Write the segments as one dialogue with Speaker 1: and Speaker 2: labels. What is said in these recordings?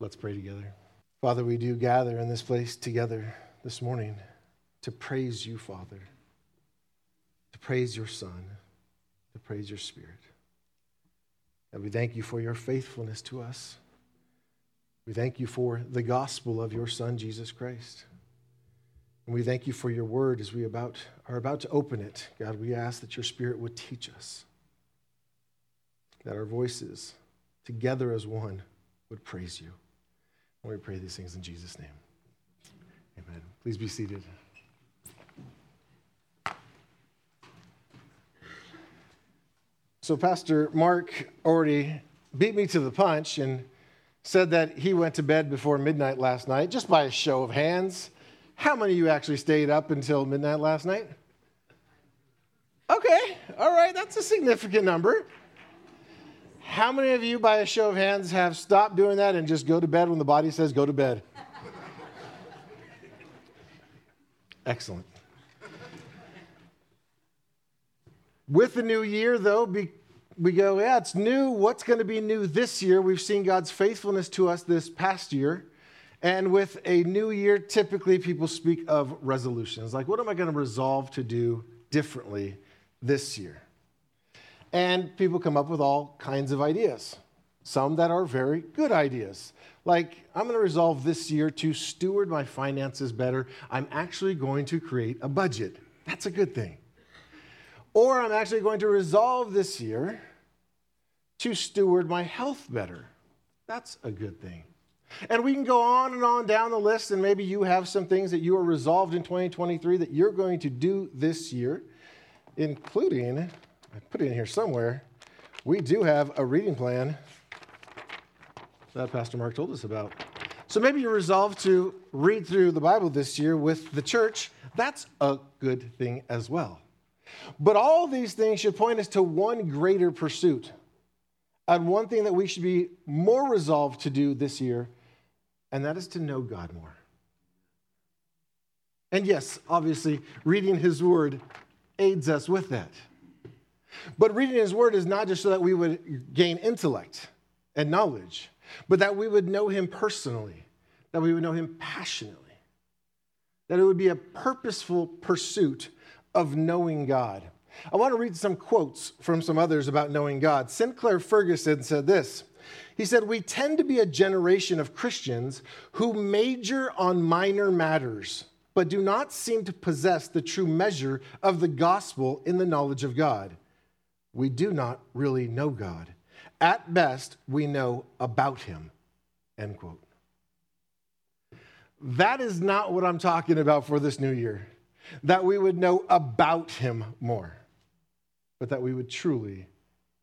Speaker 1: Let's pray together. Father, we do gather in this place together this morning to praise you, Father, to praise your Son, to praise your Spirit. And we thank you for your faithfulness to us. We thank you for the gospel of your Son, Jesus Christ. And we thank you for your word as we about, are about to open it. God, we ask that your Spirit would teach us, that our voices, together as one, would praise you. We pray these things in Jesus' name. Amen. Please be seated. So, Pastor Mark already beat me to the punch and said that he went to bed before midnight last night, just by a show of hands. How many of you actually stayed up until midnight last night? Okay, all right, that's a significant number. How many of you, by a show of hands, have stopped doing that and just go to bed when the body says go to bed? Excellent. With the new year, though, we go, yeah, it's new. What's going to be new this year? We've seen God's faithfulness to us this past year. And with a new year, typically people speak of resolutions. Like, what am I going to resolve to do differently this year? And people come up with all kinds of ideas, some that are very good ideas. Like, I'm going to resolve this year to steward my finances better. I'm actually going to create a budget. That's a good thing. Or I'm actually going to resolve this year to steward my health better. That's a good thing. And we can go on and on down the list, and maybe you have some things that you are resolved in 2023 that you're going to do this year, including I put it in here somewhere. We do have a reading plan that Pastor Mark told us about. So maybe you're resolved to read through the Bible this year with the church. That's a good thing as well. But all these things should point us to one greater pursuit and one thing that we should be more resolved to do this year, and that is to know God more. And yes, obviously, reading His Word aids us with that. But reading his word is not just so that we would gain intellect and knowledge, but that we would know him personally, that we would know him passionately, that it would be a purposeful pursuit of knowing God. I want to read some quotes from some others about knowing God. Sinclair Ferguson said this. He said, We tend to be a generation of Christians who major on minor matters, but do not seem to possess the true measure of the gospel in the knowledge of God we do not really know God. At best, we know about him. End quote. That is not what I'm talking about for this new year. That we would know about him more, but that we would truly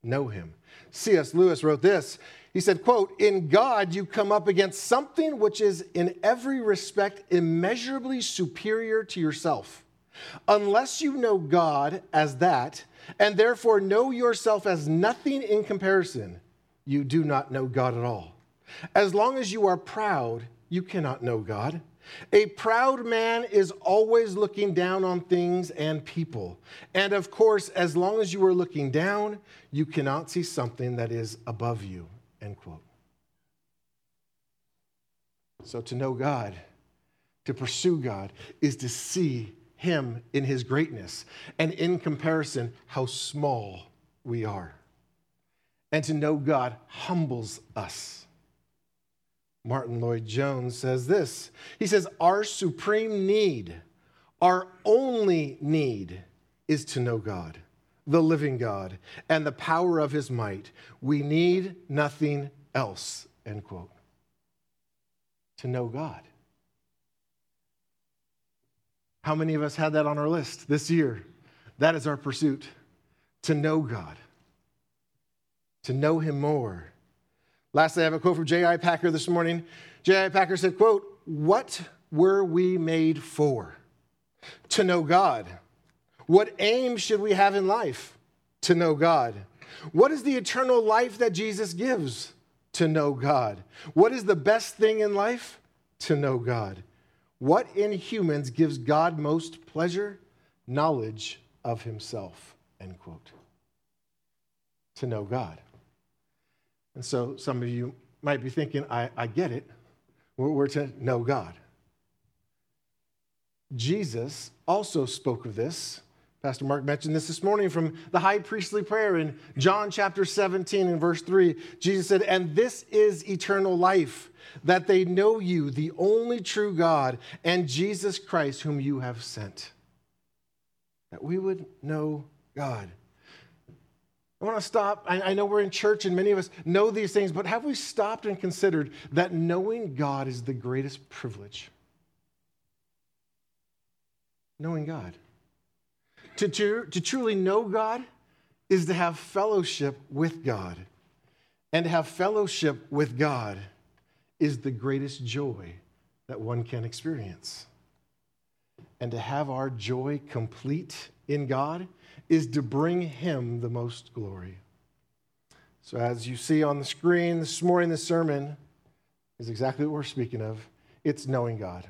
Speaker 1: know him. C.S. Lewis wrote this. He said, quote, In God you come up against something which is in every respect immeasurably superior to yourself. Unless you know God as that, and therefore know yourself as nothing in comparison, you do not know God at all. As long as you are proud, you cannot know God. A proud man is always looking down on things and people. And of course, as long as you are looking down, you cannot see something that is above you. End quote. So to know God, to pursue God, is to see him in his greatness, and in comparison, how small we are. And to know God humbles us. Martyn Lloyd-Jones says this He says, Our supreme need, our only need, is to know God, the living God, and the power of his might. We need nothing else. End quote. To know God. How many of us had that on our list this year? That is our pursuit to know God, to know Him more. Lastly, I have a quote from J.I. Packer this morning. J.I. Packer said, quote, What were we made for? To know God. What aim should we have in life? To know God. What is the eternal life that Jesus gives? To know God. What is the best thing in life? To know God. What in humans gives God most pleasure? Knowledge of himself, end quote. To know God. And so some of you might be thinking, I, I get it. We're, we're to know God. Jesus also spoke of this. Pastor Mark mentioned this this morning from the high priestly prayer in John chapter 17 and verse 3. Jesus said, And this is eternal life, that they know you, the only true God, and Jesus Christ, whom you have sent. That we would know God. I want to stop. I, I, know we're in church and many of us know these things, but have we stopped and considered that knowing God is the greatest privilege? Knowing God. To, to, to truly know God is to have fellowship with God. And to have fellowship with God is the greatest joy that one can experience. And to have our joy complete in God is to bring Him the most glory. So, as you see on the screen this morning, the sermon is exactly what we're speaking of it's knowing God.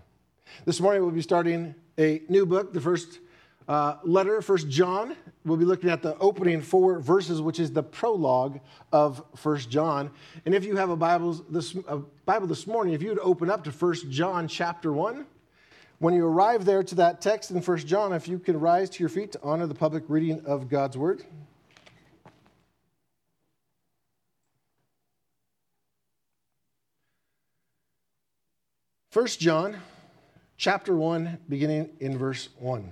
Speaker 1: This morning, we'll be starting a new book, the first uh, letter, First John. We'll be looking at the opening four verses, which is the prologue of First John. And if you have a Bible this, a Bible this morning, if you would open up to First John chapter 1, when you arrive there to that text in First John, if you can rise to your feet to honor the public reading of God's word. First John chapter 1 beginning in verse 1.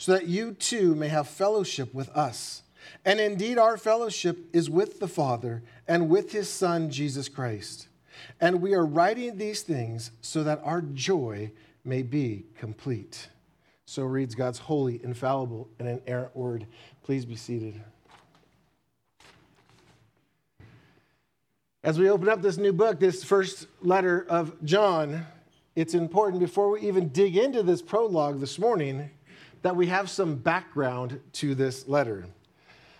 Speaker 1: so that you too may have fellowship with us. And indeed, our fellowship is with the Father and with his Son, Jesus Christ. And we are writing these things so that our joy may be complete. So reads God's holy, infallible, and inerrant word. Please be seated. As we open up this new book, this first letter of John, it's important before we even dig into this prologue this morning that we have some background to this letter.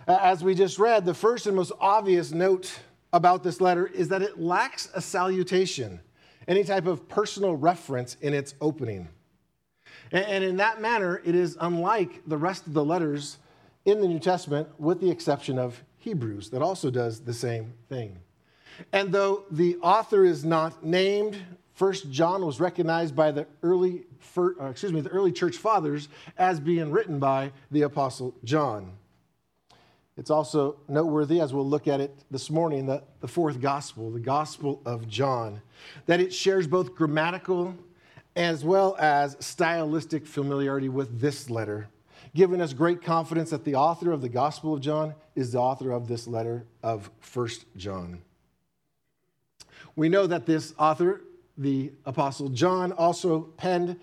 Speaker 1: As we just read, the first and most obvious note about this letter is that it lacks a salutation, any type of personal reference in its opening. And in that manner, it is unlike the rest of the letters in the New Testament, with the exception of Hebrews, that also does the same thing. And though the author is not named, First John was recognized by the early, uh, excuse me, the early church fathers as being written by the apostle John. It's also noteworthy, as we'll look at it this morning, that the fourth gospel, the gospel of John, that it shares both grammatical as well as stylistic familiarity with this letter, giving us great confidence that the author of the Gospel of John is the author of this letter of First John. We know that this author, the Apostle John, also penned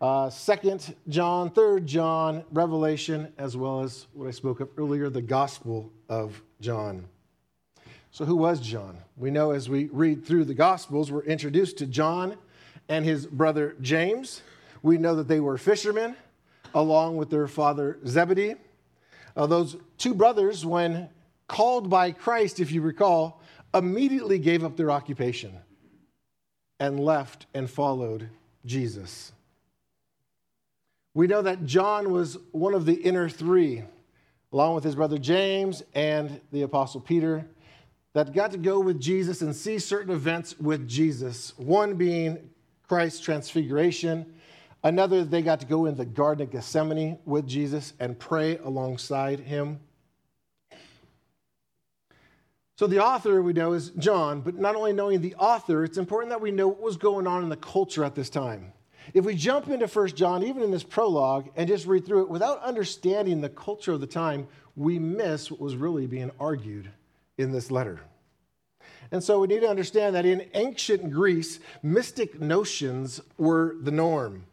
Speaker 1: uh, 2nd John, 3rd John, Revelation, as well as what I spoke of earlier, the Gospel of John. So, who was John? We know as we read through the Gospels, we're introduced to John and his brother James. We know that they were fishermen, along with their father Zebedee. Uh, those two brothers, when called by Christ, if you recall, immediately gave up their occupation and left and followed Jesus. We know that John was one of the inner three, along with his brother James and the apostle Peter, that got to go with Jesus and see certain events with Jesus. One being Christ's transfiguration. Another, they got to go in the Garden of Gethsemane with Jesus and pray alongside him. So, the author we know is John, but not only knowing the author, it's important that we know what was going on in the culture at this time. If we jump into First John, even in this prologue, and just read through it without understanding the culture of the time, we miss what was really being argued in this letter. And so we need to understand that in ancient Greece, mystic notions were the norm.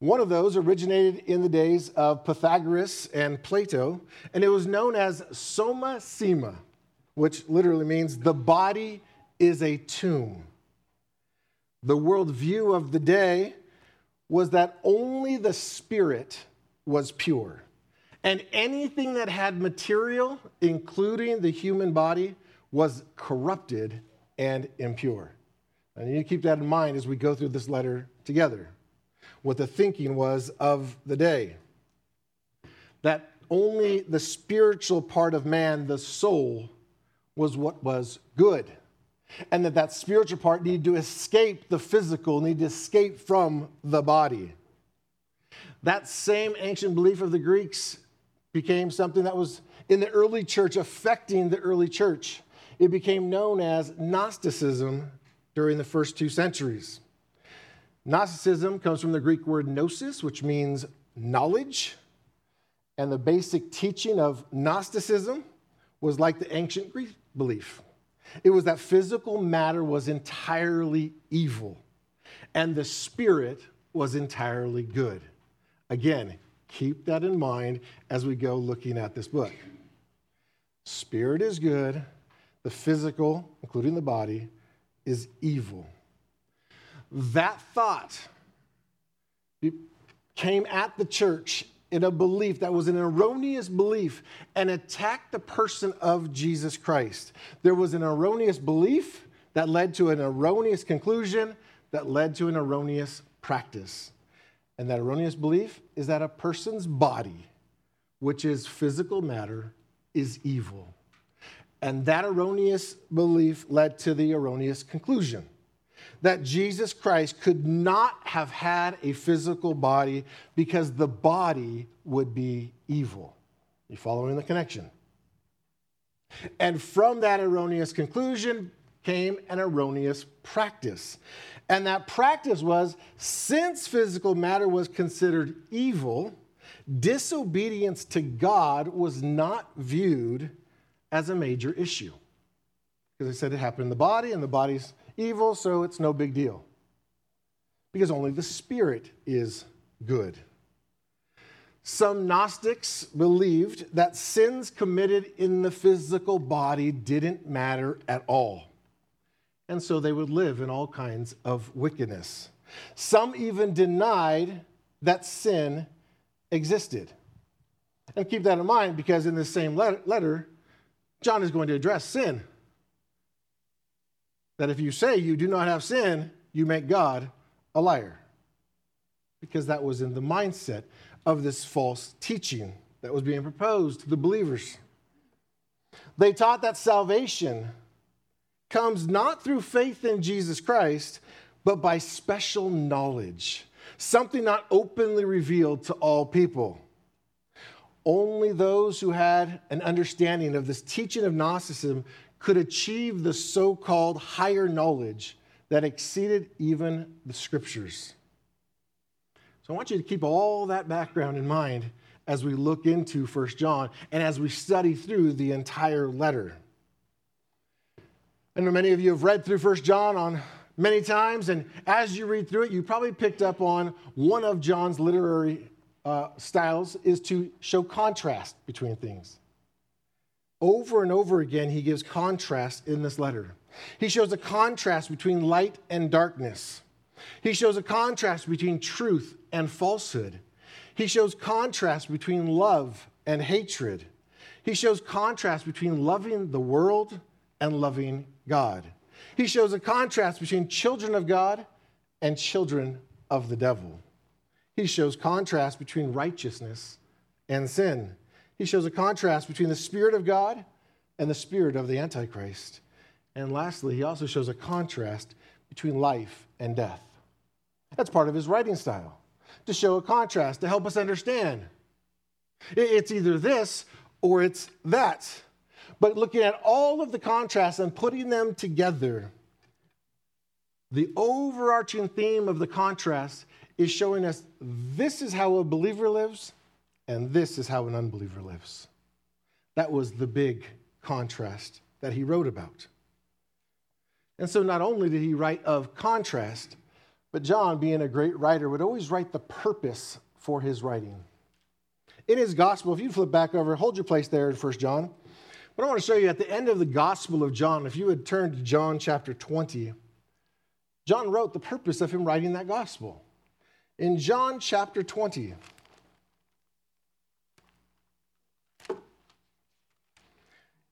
Speaker 1: One of those originated in the days of Pythagoras and Plato, and it was known as soma sema, which literally means the body is a tomb. the worldview of the day was that only the spirit was pure. And anything that had material, including the human body, was corrupted and impure. Need to keep that in mind as we go through this letter together. What the thinking was of the day. That only the spiritual part of man, the soul, was what was good. And that that spiritual part needed to escape the physical, needed to escape from the body. That same ancient belief of the Greeks became something that was in the early church, affecting the early church. It became known as Gnosticism during the first two centuries. Gnosticism comes from the Greek word gnosis, which means knowledge. And the basic teaching of Gnosticism was like the ancient Greek belief it was that physical matter was entirely evil, and the spirit was entirely good. Again, keep that in mind as we go looking at this book. Spirit is good, the physical, including the body, is evil. That thought came at the church in a belief that was an erroneous belief and attacked the person of Jesus Christ. There was an erroneous belief that led to an erroneous conclusion that led to an erroneous practice. And that erroneous belief is that a person's body, which is physical matter, is evil. And that erroneous belief led to the erroneous conclusion that Jesus Christ could not have had a physical body because the body would be evil. You following the connection? And from that erroneous conclusion came an erroneous practice. And that practice was since physical matter was considered evil, disobedience to God was not viewed as a major issue. Because they said it happened in the body, and the body's evil, so it's no big deal. Because only the Spirit is good. Some Gnostics believed that sins committed in the physical body didn't matter at all. And so they would live in all kinds of wickedness. Some even denied that sin existed. And keep that in mind because in the same letter, John is going to address sin that if you say you do not have sin, you make God a liar. Because that was in the mindset of this false teaching that was being proposed to the believers. They taught that salvation comes not through faith in Jesus Christ, but by special knowledge, something not openly revealed to all people. Only those who had an understanding of this teaching of Gnosticism could achieve the so called higher knowledge that exceeded even the scriptures. So I want you to keep all that background in mind as we look into 1 John and as we study through the entire letter. I know many of you have read through 1 John on many times, and as you read through it, you probably picked up on one of John's literary uh, styles is to show contrast between things. Over and over again, he gives contrast in this letter. He shows a contrast between light and darkness. He shows a contrast between truth and falsehood. He shows contrast between love and hatred. He shows contrast between loving the world and loving God. He shows a contrast between children of God and children of the devil. He shows contrast between righteousness and sin. He shows a contrast between the Spirit of God and the spirit of the Antichrist. And lastly, he also shows a contrast between life and death. That's part of his writing style, to show a contrast, to help us understand. It's either this or it's that. But looking at all of the contrasts and putting them together, the overarching theme of the contrast is showing us this is how a believer lives and this is how an unbeliever lives. That was the big contrast that he wrote about. And so not only did he write of contrast, but John, being a great writer, would always write the purpose for his writing. In his gospel, if you flip back over, hold your place there in 1 John. But I want to show you at the end of the gospel of John, if you would turn to John chapter 20, John wrote the purpose of him writing that gospel. In John chapter 20,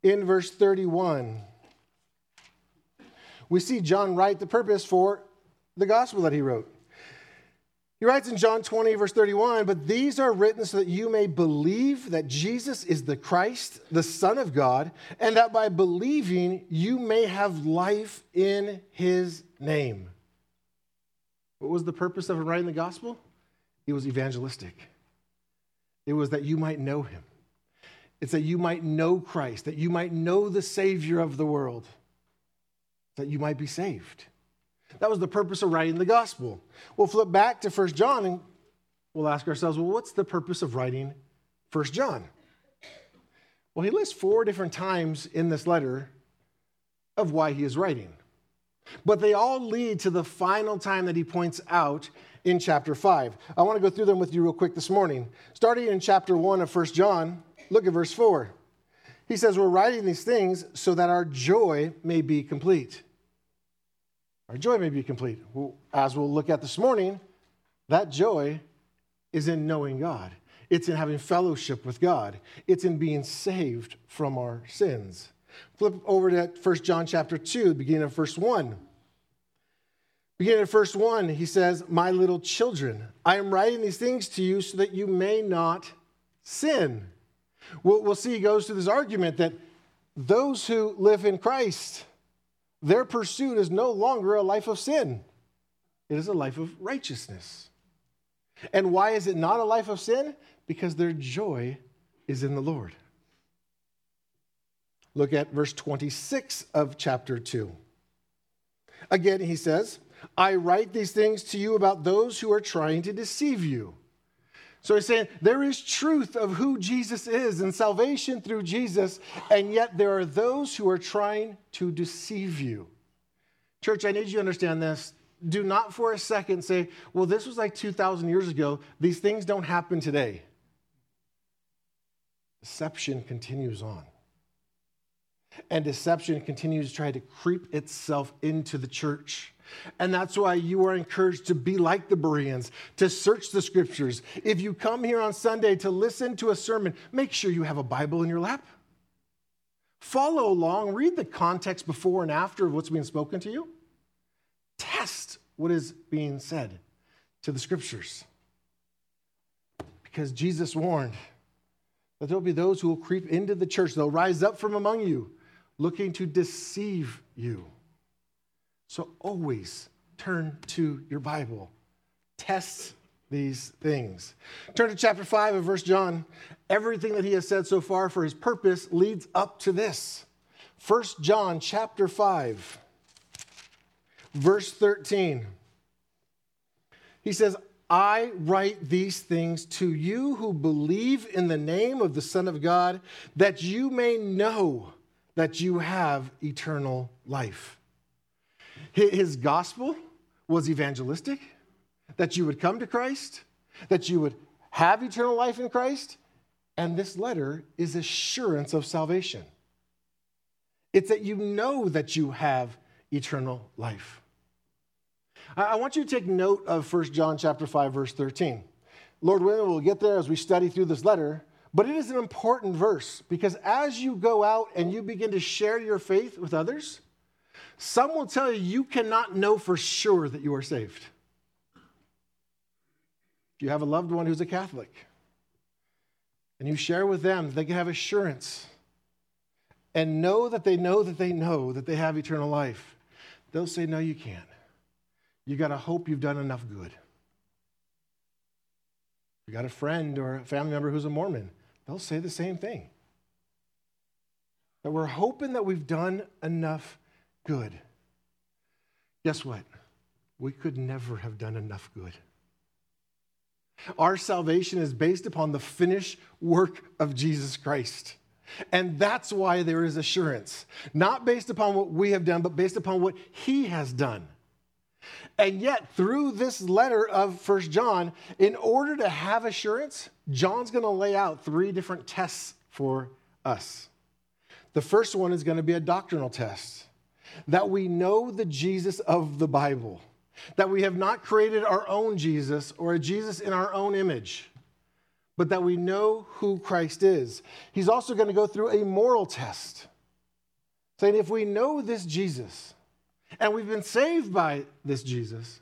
Speaker 1: in verse 31, we see John write the purpose for the gospel that he wrote. He writes in John 20, verse 31, but these are written so that you may believe that Jesus is the Christ, the Son of God, and that by believing you may have life in his name. What was the purpose of him writing the gospel? It was evangelistic. It was that you might know him. It's that you might know Christ, that you might know the Savior of the world, that you might be saved. That was the purpose of writing the gospel. We'll flip back to 1 John and we'll ask ourselves, well, what's the purpose of writing 1 John? Well, he lists four different times in this letter of why he is writing. But they all lead to the final time that he points out in chapter 5. I want to go through them with you real quick this morning. Starting in chapter 1 of 1 John, look at verse 4. He says, We're writing these things so that our joy may be complete. Our joy may be complete. As we'll look at this morning, that joy is in knowing God. It's in having fellowship with God. It's in being saved from our sins. Flip over to 1 John chapter 2, beginning of verse 1. Beginning of verse 1, he says, My little children, I am writing these things to you so that you may not sin. We'll, we'll see he goes to this argument that those who live in Christ, their pursuit is no longer a life of sin, it is a life of righteousness. And why is it not a life of sin? Because their joy is in the Lord. Look at verse 26 of chapter 2. Again, he says, I write these things to you about those who are trying to deceive you. So he's saying there is truth of who Jesus is and salvation through Jesus, and yet there are those who are trying to deceive you. Church, I need you to understand this. Do not for a second say, well, this was like 2,000 years ago. These things don't happen today. Deception continues on. And deception continues to try to creep itself into the church. And that's why you are encouraged to be like the Bereans, to search the scriptures. If you come here on Sunday to listen to a sermon, make sure you have a Bible in your lap. Follow along, read the context before and after of what's being spoken to you. Test what is being said to the scriptures. Because Jesus warned that there'll be those who will creep into the church, they'll rise up from among you, looking to deceive you. So always turn to your Bible. Test these things. Turn to chapter 5 of First John. Everything that he has said so far for his purpose leads up to this. 1 John chapter 5 verse 13. He says, I write these things to you who believe in the name of the Son of God, that you may know that you have eternal life. His gospel was evangelistic, that you would come to Christ, that you would have eternal life in Christ, and this letter is assurance of salvation. It's that you know that you have eternal life. I want you to take note of 1 John chapter 5 verse 13. Lord willing, we'll get there as we study through this letter, but it is an important verse because as you go out and you begin to share your faith with others, some will tell you you cannot know for sure that you are saved. If you have a loved one who's a Catholic and you share with them, they can have assurance and know that they know that they know that they have eternal life. They'll say, No, you can't. You got to hope you've done enough good. You got a friend or a family member who's a Mormon, they'll say the same thing. That we're hoping that we've done enough good. Guess what? We could never have done enough good. Our salvation is based upon the finished work of Jesus Christ. And that's why there is assurance, not based upon what we have done, but based upon what he has done. And yet, through this letter of First John, in order to have assurance, John's going to lay out three different tests for us. The first one is going to be a doctrinal test that we know the Jesus of the Bible. that we have not created our own Jesus or a Jesus in our own image, but that we know who Christ is. He's also going to go through a moral test, saying if we know this Jesus and we've been saved by this Jesus,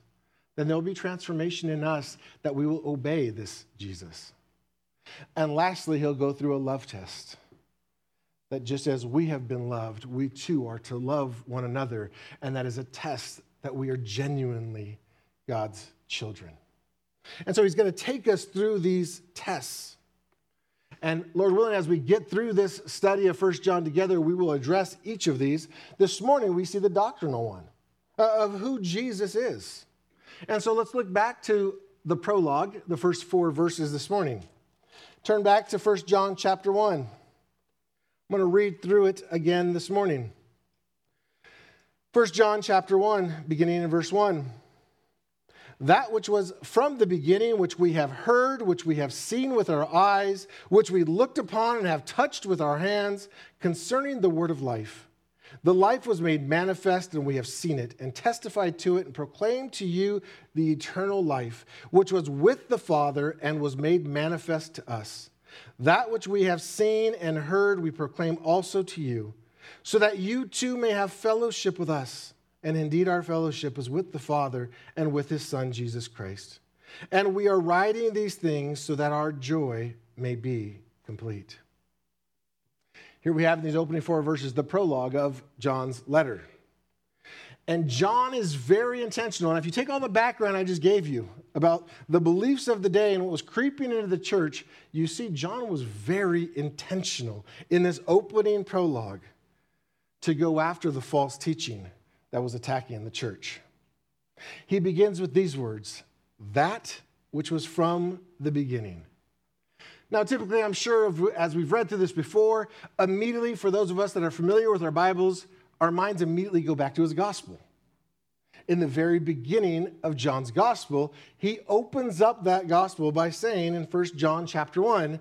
Speaker 1: then there'll be transformation in us that we will obey this Jesus. And lastly, he'll go through a love test. That just as we have been loved, we too are to love one another. And that is a test that we are genuinely God's children. And so he's going to take us through these tests. And Lord willing, as we get through this study of First John together, we will address each of these. This morning, we see the doctrinal one uh, of who Jesus is. And so let's look back to the prologue, the first four verses this morning. Turn back to 1 John chapter 1. I'm going to read through it again this morning. 1 John chapter 1, beginning in verse 1. That which was from the beginning, which we have heard, which we have seen with our eyes, which we looked upon and have touched with our hands, concerning the word of life. The life was made manifest, and we have seen it, and testified to it, and proclaimed to you the eternal life, which was with the Father and was made manifest to us. That which we have seen and heard, we proclaim also to you, so that you too may have fellowship with us. And indeed, our fellowship is with the Father and with his Son, Jesus Christ. And we are writing these things so that our joy may be complete. Here we have in these opening four verses the prologue of John's letter. And John is very intentional. And if you take all the background I just gave you about the beliefs of the day and what was creeping into the church, you see John was very intentional in this opening prologue to go after the false teaching that was attacking the church. He begins with these words that which was from the beginning. Now, typically, I'm sure as we've read through this before, immediately, for those of us that are familiar with our Bibles, our minds immediately go back to his gospel. In the very beginning of John's gospel, he opens up that gospel by saying in 1 John chapter 1,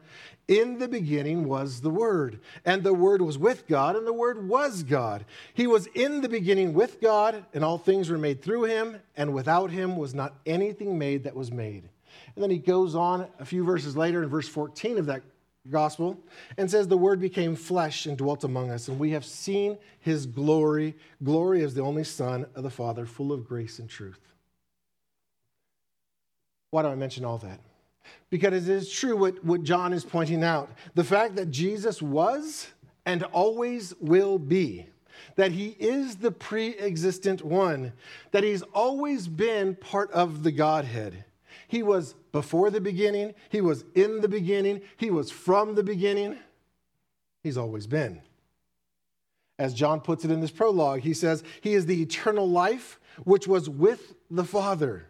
Speaker 1: in the beginning was the Word, and the Word was with God, and the Word was God. He was in the beginning with God, and all things were made through him, and without him was not anything made that was made. And then he goes on a few verses later in verse 14 of that gospel and says, The word became flesh and dwelt among us, and we have seen his glory. Glory as the only Son of the Father, full of grace and truth. Why do I mention all that? Because it is true what, what John is pointing out. The fact that Jesus was and always will be that he is the pre existent one, that he's always been part of the Godhead. He was before the beginning, He was in the beginning, He was from the beginning. He's always been. As John puts it in this prologue, he says, He is the eternal life which was with the Father.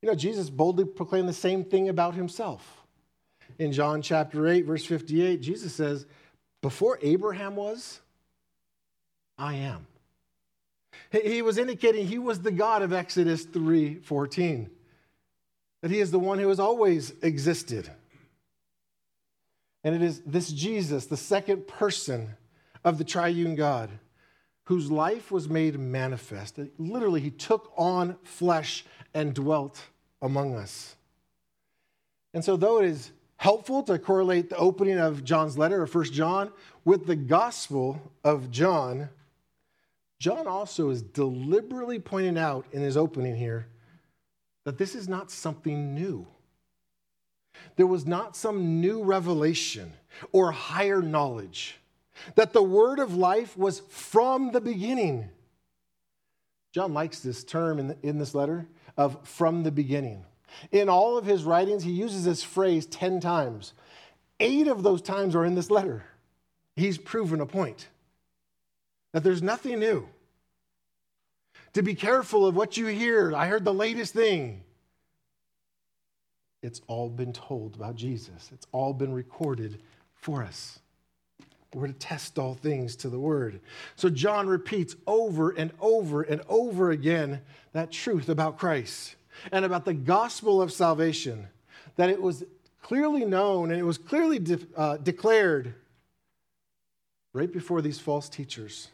Speaker 1: You know, Jesus boldly proclaimed the same thing about himself. In John chapter 8, verse 58, Jesus says, Before Abraham was, I am. He was indicating he was the God of Exodus 3 14 that he is the one who has always existed. And it is this Jesus, the second person of the triune God, whose life was made manifest. Literally, he took on flesh and dwelt among us. And so, though it is helpful to correlate the opening of John's letter, or First John, with the Gospel of John, John also is deliberately pointing out in his opening here that this is not something new. There was not some new revelation or higher knowledge, that the word of life was from the beginning. John likes this term in, the, in this letter of from the beginning. In all of his writings, he uses this phrase 10 times. Eight of those times are in this letter. He's proven a point that there's nothing new to be careful of what you hear. I heard the latest thing. It's all been told about Jesus, it's all been recorded for us. We're to test all things to the word. So John repeats over and over and over again that truth about Christ and about the gospel of salvation, that it was clearly known and it was clearly de- uh, declared right before these false teachers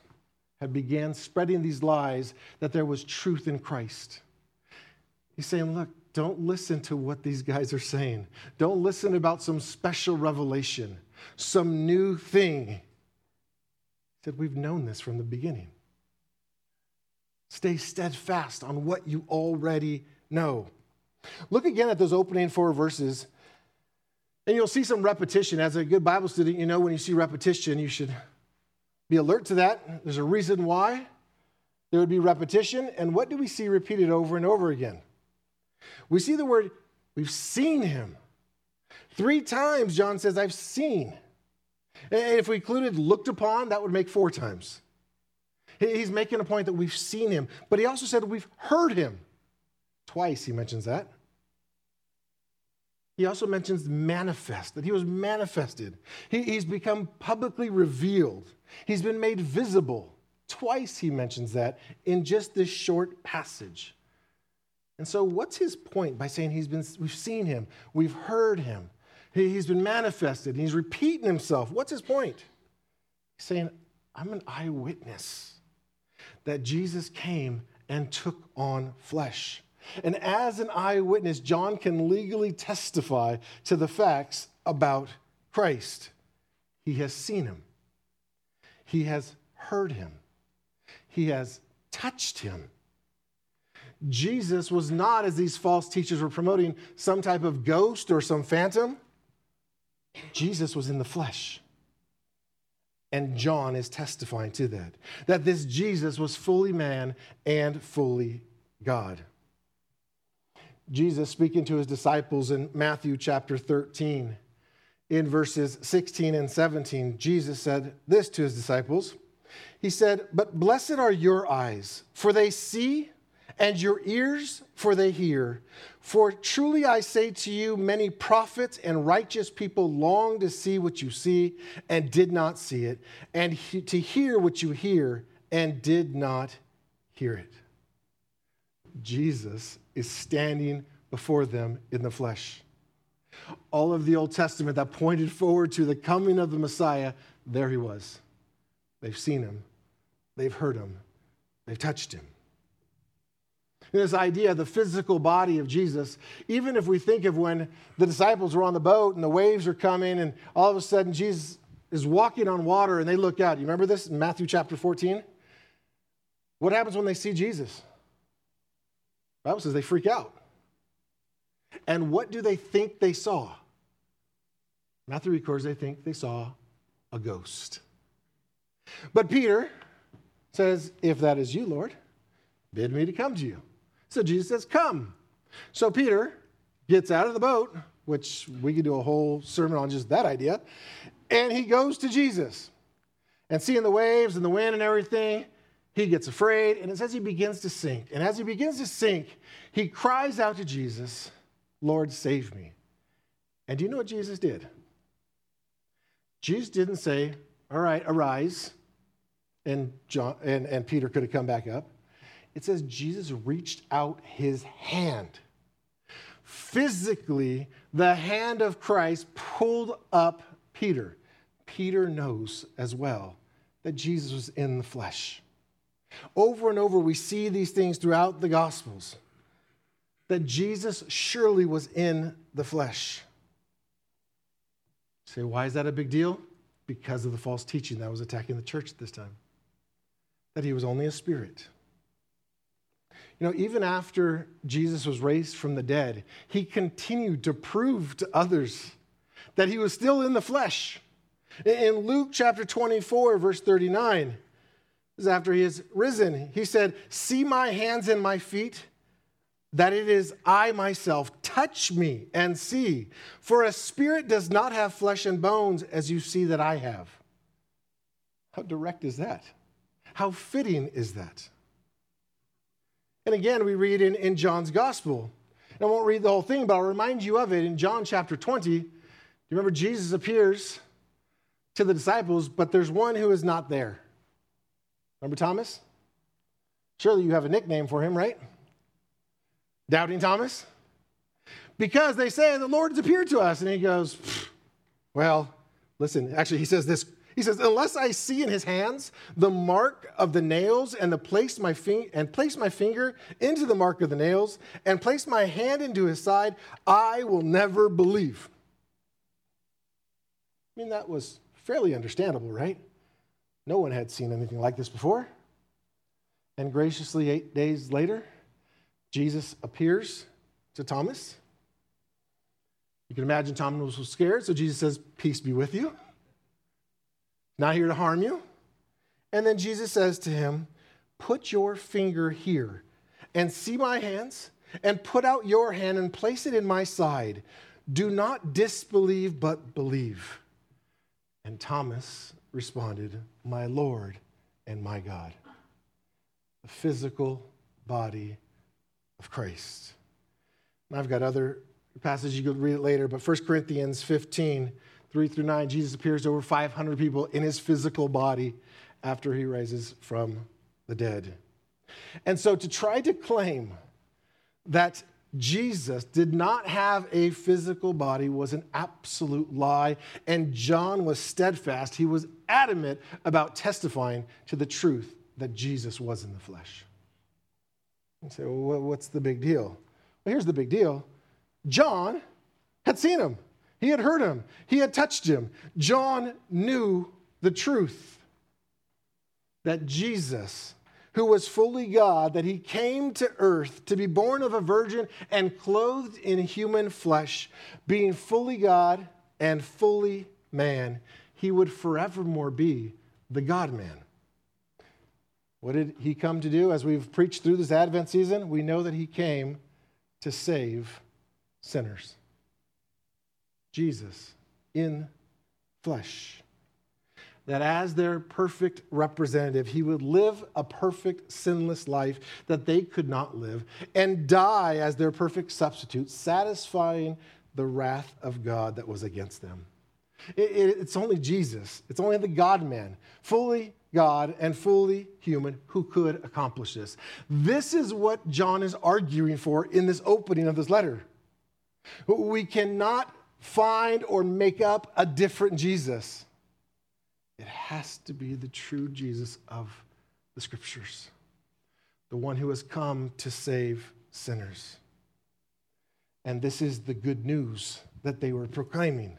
Speaker 1: had began spreading these lies that there was truth in Christ. He's saying, look, don't listen to what these guys are saying. Don't listen about some special revelation, some new thing. He said, We've known this from the beginning. Stay steadfast on what you already know. Look again at those opening four verses, and you'll see some repetition. As a good Bible student, you know when you see repetition, you should be alert to that. There's a reason why there would be repetition. And what do we see repeated over and over again? We see the word, we've seen him. Three times, John says, I've seen. And if we included looked upon, that would make four times. He's making a point that we've seen him, but he also said we've heard him. Twice he mentions that. He also mentions manifest, that he was manifested. He, he's become publicly revealed. He's been made visible. Twice he mentions that in just this short passage. And so, what's his point by saying he's been, we've seen him, we've heard him, he, has been manifested, he's repeating himself? What's his point? He's saying, I'm an eyewitness that Jesus came and took on flesh. And as an eyewitness, John can legally testify to the facts about Christ. He has seen him, he has heard him, he has touched him. Jesus was not, as these false teachers were promoting, some type of ghost or some phantom. Jesus was in the flesh. And John is testifying to that, that this Jesus was fully man and fully God. Jesus speaking to his disciples in Matthew chapter 13, in verses 16 and 17, Jesus said this to his disciples. He said, But blessed are your eyes, for they see and your ears, for they hear. For truly I say to you, many prophets and righteous people long to see what you see and did not see it, and to hear what you hear and did not hear it. Jesus is standing before them in the flesh. All of the Old Testament that pointed forward to the coming of the Messiah, there he was. They've seen him, they've heard him, they've touched him this idea, of the physical body of Jesus, even if we think of when the disciples were on the boat and the waves are coming and all of a sudden Jesus is walking on water and they look out. You remember this in Matthew chapter 14? What happens when they see Jesus? Bible says they freak out. And what do they think they saw? Matthew records they think they saw a ghost. But Peter says, If that is you, Lord, bid me to come to you. So Jesus says, Come. So Peter gets out of the boat, which we could do a whole sermon on just that idea, and he goes to Jesus. And seeing the waves and the wind and everything, he gets afraid, and it says he begins to sink. And as he begins to sink, he cries out to Jesus, Lord, save me. And do you know what Jesus did? Jesus didn't say, All right, arise. And, John, and, and Peter could have come back up it says Jesus reached out his hand. Physically, the hand of Christ pulled up Peter. Peter knows as well that Jesus was in the flesh. Over and over, we see these things throughout the Gospels that Jesus surely was in the flesh. say, why is that a big deal? Because of the false teaching that was attacking the church at this time, that he was only a spirit. You know, even after Jesus was raised from the dead, he continued to prove to others that he was still in the flesh. In Luke chapter 24, verse 39, is after he is risen, he said, See my hands and my feet, that it is I myself. Touch me and see. For a spirit does not have flesh and bones as you see that I have. How direct is that? How fitting is that? And again, we read in, in John's gospel. And I won't read the whole thing, but I'll remind you of it in John chapter 20. You remember Jesus appears to the disciples, but there's one who is not there. Remember Thomas? Surely you have a nickname for him, right? Doubting Thomas? Because they say the Lord has appeared to us. And he goes, Well, listen, actually, he says this He says, "Unless I see in his hands the mark of the nails, and the place my and place my finger into the mark of the nails, and place my hand into his side, I will never believe." I mean, that was fairly understandable, right? No one had seen anything like this before. And graciously, eight days later, Jesus appears to Thomas. You can imagine Thomas was scared, so Jesus says, Peace be with you. Not here to harm you. And then Jesus says to him, Put your finger here and see my hands, and put out your hand and place it in my side. Do not disbelieve, but believe. And Thomas responded, My Lord and my God. The physical body of Christ. And I've got other passages, you could read it later, but 1 Corinthians 15, 3 through 9, Jesus appears to over 500 people in his physical body after he rises from the dead. And so to try to claim that Jesus did not have a physical body was an absolute lie, and John was steadfast. He was adamant about testifying to the truth that Jesus was in the flesh. You say, well, what's the big deal? Well, here's the big deal John had seen him, he had heard him, he had touched him. John knew the truth that Jesus who was fully God, that he came to earth to be born of a virgin and clothed in human flesh, being fully God and fully man, he would forevermore be the God man. What did he come to do? As we've preached through this Advent season, we know that he came to save sinners. Jesus in flesh that as their perfect representative, he would live a perfect, sinless life that they could not live and die as their perfect substitute, satisfying the wrath of God that was against them. It, it, it's only Jesus, it's only the God man, fully God and fully human, who could accomplish this. This is what John is arguing for in this opening of this letter. We cannot find or make up a different Jesus. It has to be the true Jesus of the scriptures, the one who has come to save sinners. And this is the good news that they were proclaiming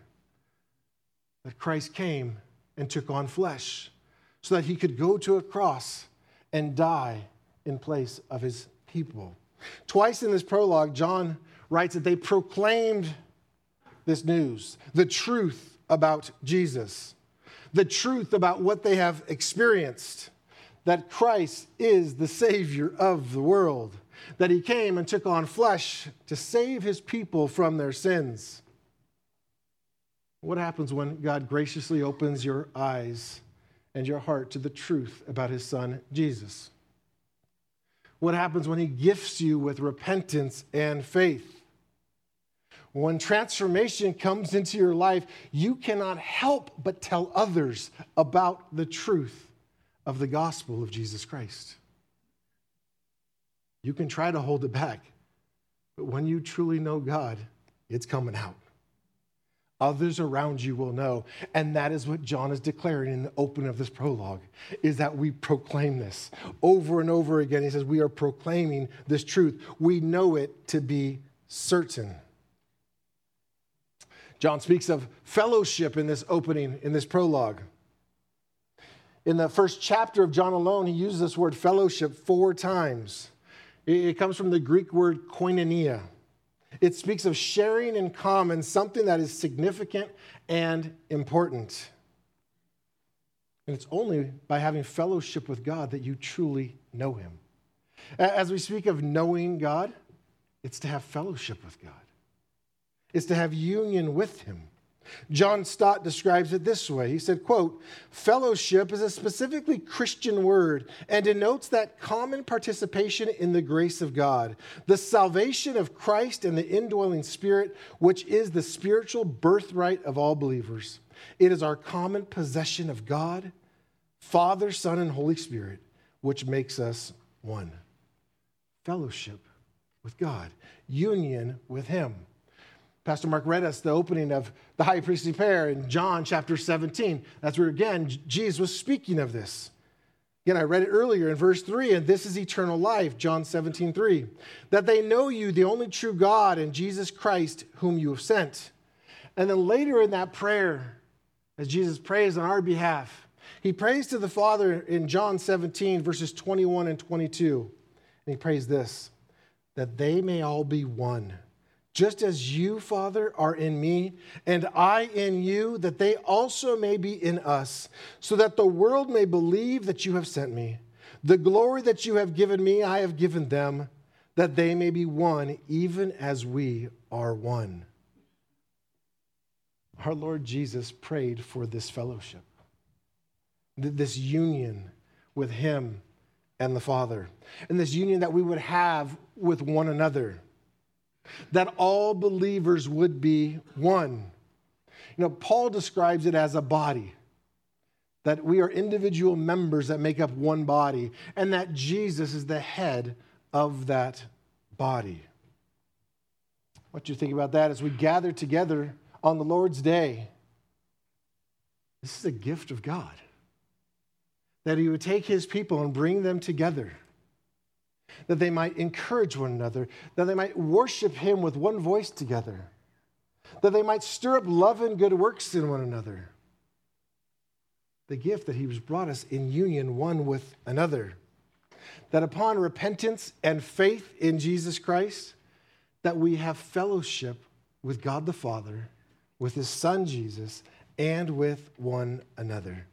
Speaker 1: that Christ came and took on flesh so that he could go to a cross and die in place of his people. Twice in this prologue, John writes that they proclaimed this news, the truth about Jesus the truth about what they have experienced that Christ is the Savior of the world, that He came and took on flesh to save His people from their sins. What happens when God graciously opens your eyes and your heart to the truth about His Son, Jesus? What happens when He gifts you with repentance and faith? When transformation comes into your life, you cannot help but tell others about the truth of the gospel of Jesus Christ. You can try to hold it back, but when you truly know God, it's coming out. Others around you will know. And that is what John is declaring in the opening of this prologue, is that we proclaim this over and over again. He says, we are proclaiming this truth. We know it to be certain. John speaks of fellowship in this opening, in this prologue. In the first chapter of John alone, he uses this word fellowship four times. It comes from the Greek word koinonia. It speaks of sharing in common something that is significant and important. And it's only by having fellowship with God that you truly know Him. As we speak of knowing God, it's to have fellowship with God is to have union with him. John Stott describes it this way. He said, quote, fellowship is a specifically Christian word and denotes that common participation in the grace of God, the salvation of Christ and the indwelling spirit, which is the spiritual birthright of all believers. It is our common possession of God, Father, Son, and Holy Spirit, which makes us one. Fellowship with God, union with Him. Pastor Mark read us the opening of the high priestly prayer in John chapter 17. That's where, again, Jesus was speaking of this. Again, I read it earlier in verse 3, and this is eternal life, John 17, 3. That they know you, the only true God, and Jesus Christ, whom you have sent. And then later in that prayer, as Jesus prays on our behalf, he prays to the Father in John 17, verses 21 and 22. And he prays this that they may all be one just as you, Father, are in me, and I in you, that they also may be in us, so that the world may believe that you have sent me. The glory that you have given me, I have given them, that they may be one, even as we are one. Our Lord Jesus prayed for this fellowship, this union with Him and the Father, and this union that we would have with one another that all believers would be one. You know, Paul describes it as a body, that we are individual members that make up one body, and that Jesus is the head of that body. What do you think about that as we gather together on the Lord's day? This is a gift of God. That He would take His people and bring them together that they might encourage one another, that they might worship him with one voice together, that they might stir up love and good works in one another. The gift that he has brought us in union one with another. That upon repentance and faith in Jesus Christ, that we have fellowship with God the Father, with his Son Jesus, and with one another.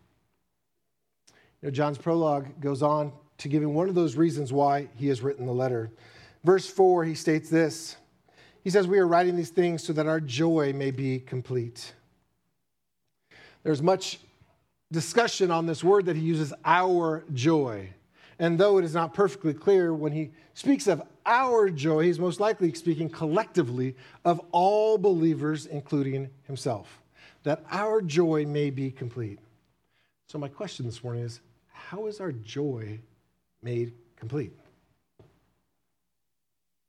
Speaker 1: You know, John's prologue goes on to giving one of those reasons why he has written the letter. Verse 4, he states this He says, We are writing these things so that our joy may be complete. There's much discussion on this word that he uses, our joy. And though it is not perfectly clear when he speaks of our joy, he's most likely speaking collectively of all believers, including himself, that our joy may be complete. So, my question this morning is how is our joy made complete.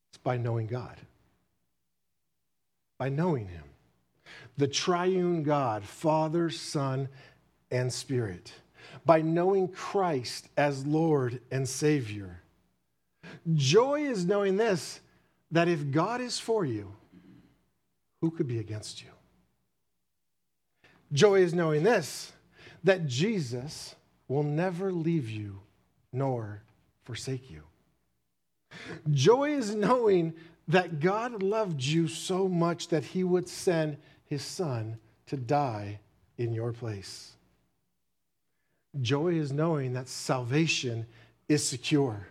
Speaker 1: It's by knowing God, by knowing Him. The triune God, Father, Son, and Spirit, by knowing Christ as Lord and Savior. Joy is knowing this that if God is for you, who could be against you? Joy is knowing this that Jesus will never leave you nor forsake you. Joy is knowing that God loved you so much that he would send his son to die in your place. Joy is knowing that salvation is secure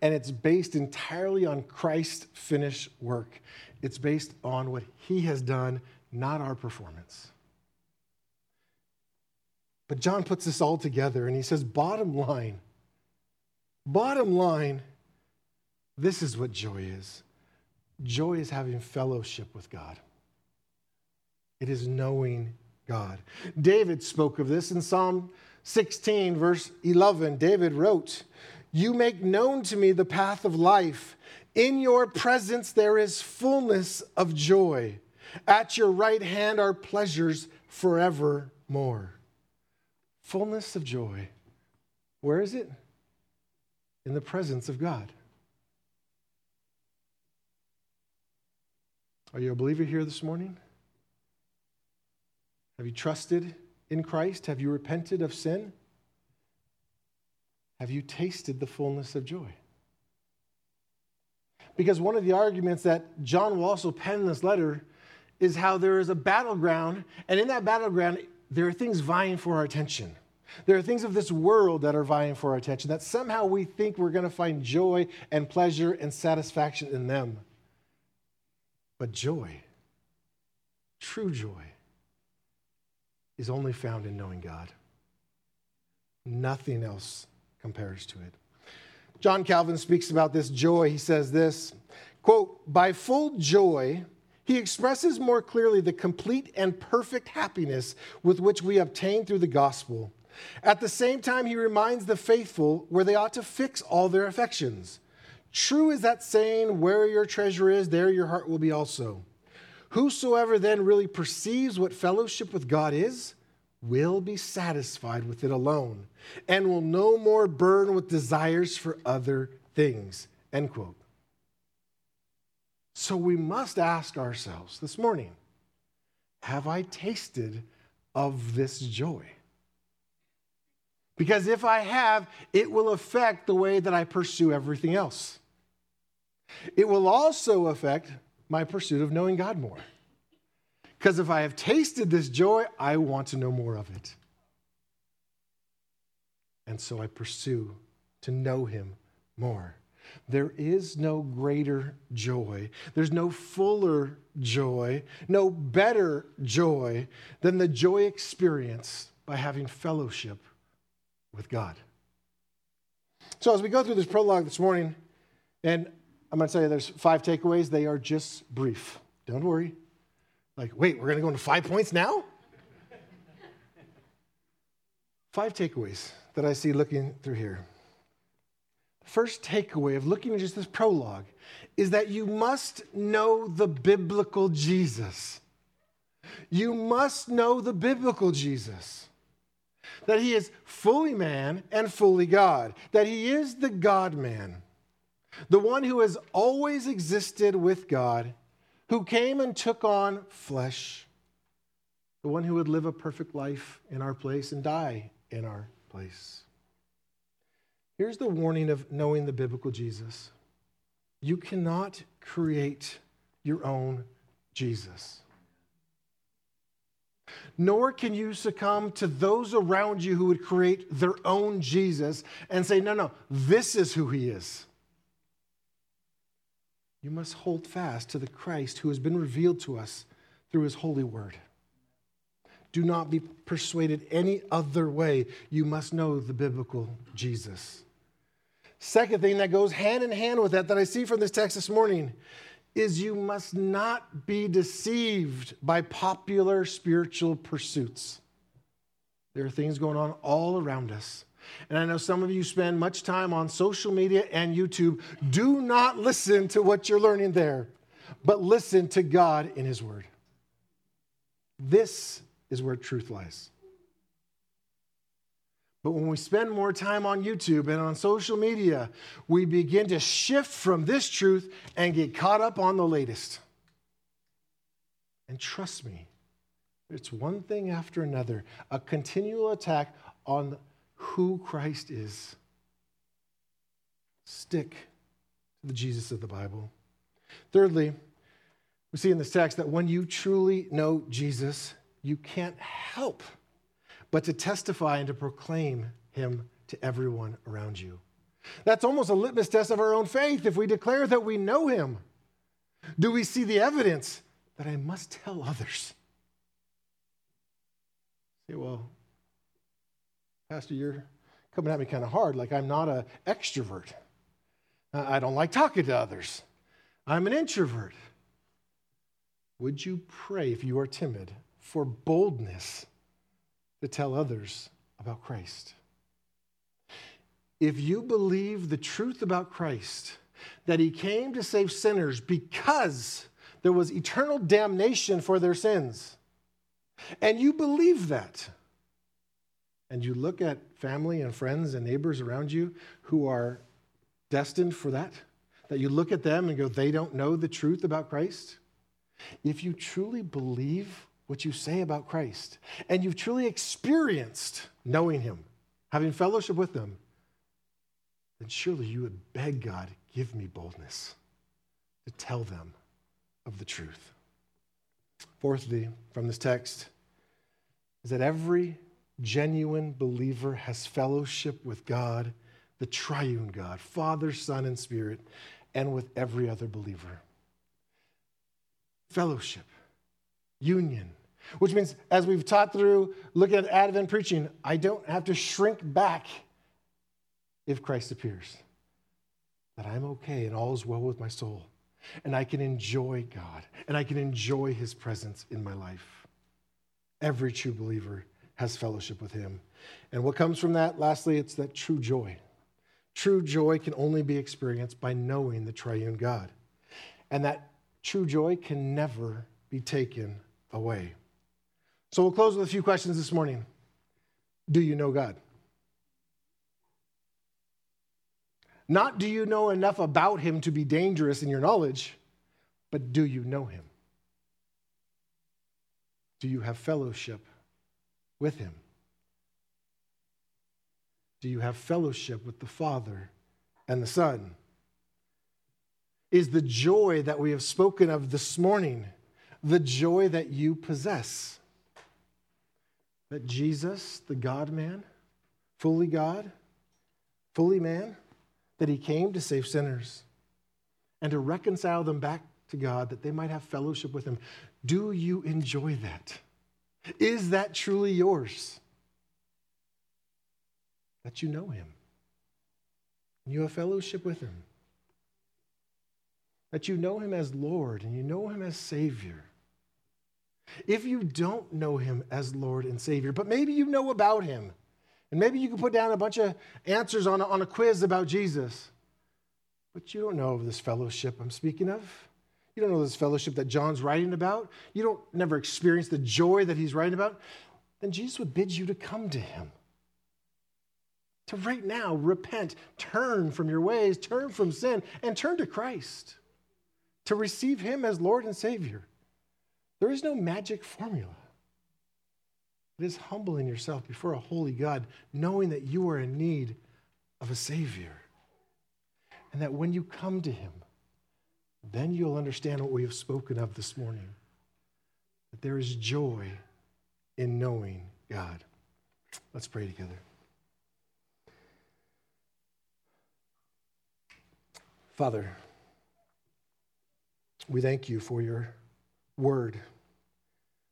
Speaker 1: and it's based entirely on Christ's finished work. It's based on what he has done, not our performance. But John puts this all together and he says, bottom line, Bottom line, this is what joy is joy is having fellowship with God, it is knowing God. David spoke of this in Psalm 16, verse 11. David wrote, You make known to me the path of life. In your presence there is fullness of joy. At your right hand are pleasures forevermore. Fullness of joy. Where is it? In the presence of God. Are you a believer here this morning? Have you trusted in Christ? Have you repented of sin? Have you tasted the fullness of joy? Because one of the arguments that John will also pen in this letter is how there is a battleground, and in that battleground, there are things vying for our attention. There are things of this world that are vying for our attention, that somehow we think we're going to find joy and pleasure and satisfaction in them. But joy, true joy, is only found in knowing God. Nothing else compares to it. John Calvin speaks about this joy. He says this quote, by full joy, he expresses more clearly the complete and perfect happiness with which we obtain through the gospel. At the same time, he reminds the faithful where they ought to fix all their affections. True is that saying, where your treasure is, there your heart will be also. Whosoever then really perceives what fellowship with God is will be satisfied with it alone and will no more burn with desires for other things. End quote. So we must ask ourselves this morning have I tasted of this joy? Because if I have, it will affect the way that I pursue everything else. It will also affect my pursuit of knowing God more. Because if I have tasted this joy, I want to know more of it. And so I pursue to know Him more. There is no greater joy. There's no fuller joy, no better joy than the joy experienced by having fellowship with God. So, as we go through this prologue this morning, and I'm going to tell you there's five takeaways, they are just brief. Don't worry. Like, wait, we're going to go into five points now? five takeaways that I see looking through here. First takeaway of looking at just this prologue is that you must know the biblical Jesus. You must know the biblical Jesus. That he is fully man and fully God. That he is the God man. The one who has always existed with God, who came and took on flesh. The one who would live a perfect life in our place and die in our place. Here's the warning of knowing the biblical Jesus you cannot create your own Jesus. Nor can you succumb to those around you who would create their own Jesus and say, no, no, this is who he is. You must hold fast to the Christ who has been revealed to us through his holy word. Do not be persuaded any other way. You must know the biblical Jesus. Second thing that goes hand in hand with that, that I see from this text this morning, is you must not be deceived by popular spiritual pursuits. There are things going on all around us. And I know some of you spend much time on social media and YouTube. Do not listen to what you're learning there, but listen to God in His Word. This is where truth lies. But when we spend more time on YouTube and on social media, we begin to shift from this truth and get caught up on the latest. And trust me, it's one thing after another, a continual attack on who Christ is. Stick to the Jesus of the Bible. Thirdly, we see in this text that when you truly know Jesus, you can't help but to testify and to proclaim him to everyone around you. That's almost a litmus test of our own faith if we declare that we know him. Do we see the evidence that I must tell others? Say, well, Pastor, you're coming at me kind of hard, like I'm not an extrovert. Uh, I don't like talking to others. I'm an introvert. Would you pray, if you are timid, for boldness to tell others about Christ? If you believe the truth about Christ, that he came to save sinners because there was eternal damnation for their sins, and you believe that, and you look at family and friends and neighbors around you who are destined for that, that you look at them and go, they don't know the truth about Christ. If you truly believe what you say about Christ and you've truly experienced knowing Him, having fellowship with Him, then surely you would beg God, give me boldness to tell them of the truth. Fourthly, from this text, is that every genuine believer has fellowship with God, the triune God, Father, Son, and Spirit, and with every other believer. Fellowship, union, which means as we've taught through looking at Advent preaching, I don't have to shrink back if Christ appears. That I'm okay and all is well with my soul. And I can enjoy God and I can enjoy his presence in my life. Every true believer has fellowship with him. And what comes from that, lastly, it's that true joy. True joy can only be experienced by knowing the triune God. And that true joy can never be taken away. So we'll close with a few questions this morning. Do you know God? Not do you know enough about him to be dangerous in your knowledge, but do you know him? Do you have fellowship with him? Do you have fellowship with the Father and the Son? Is the joy that we have spoken of this morning the joy that you possess? That Jesus, the God man, fully God, fully man, that he came to save sinners and to reconcile them back to God that they might have fellowship with him. Do you enjoy that? Is that truly yours? That you know him. You have fellowship with him. That you know him as Lord and you know him as Savior. If you don't know him as Lord and Savior, but maybe you know about him, and maybe you can put down a bunch of answers on a, on a quiz about Jesus. But you don't know of this fellowship I'm speaking of. You don't know this fellowship that John's writing about. You don't never experience the joy that he's writing about. Then Jesus would bid you to come to him. To right now repent, turn from your ways, turn from sin, and turn to Christ. To receive him as Lord and Savior. There is no magic formula. It is humbling yourself before a holy God, knowing that you are in need of a Savior. And that when you come to Him, then you'll understand what we have spoken of this morning that there is joy in knowing God. Let's pray together. Father, we thank you for your word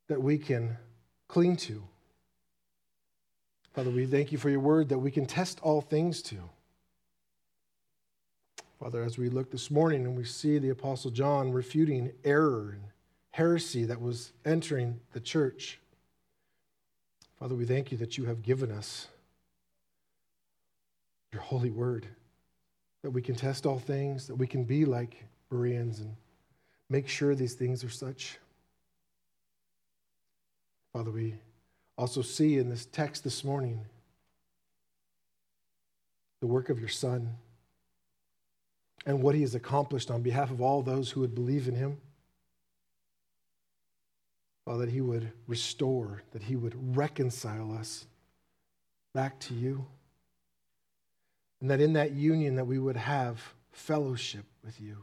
Speaker 1: that we can cling to. Father, we thank you for your word that we can test all things to. Father, as we look this morning and we see the Apostle John refuting error and heresy that was entering the church, Father, we thank you that you have given us your holy word, that we can test all things, that we can be like Bereans and make sure these things are such. Father, we also see in this text this morning the work of your Son and what he has accomplished on behalf of all those who would believe in him. Father, that he would restore, that he would reconcile us back to you. And that in that union that we would have fellowship with you.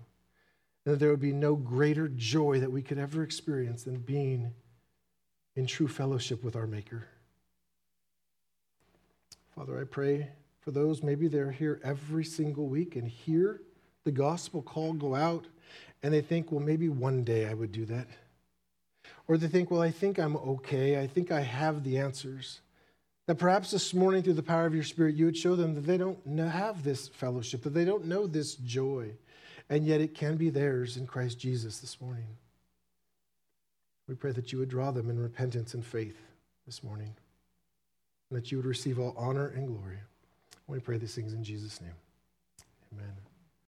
Speaker 1: And that there would be no greater joy that we could ever experience than being in true fellowship with our Maker. Father, I pray for those, maybe they're here every single week and hear the gospel call go out, and they think, well, maybe one day I would do that. Or they think, well, I think I'm okay. I think I have the answers. That perhaps this morning, through the power of your Spirit, you would show them that they don't have this fellowship, that they don't know this joy, and yet it can be theirs in Christ Jesus this morning. We pray that you would draw them in repentance and faith this morning, and that you would receive all honor and glory. We pray these things in Jesus' name. Amen.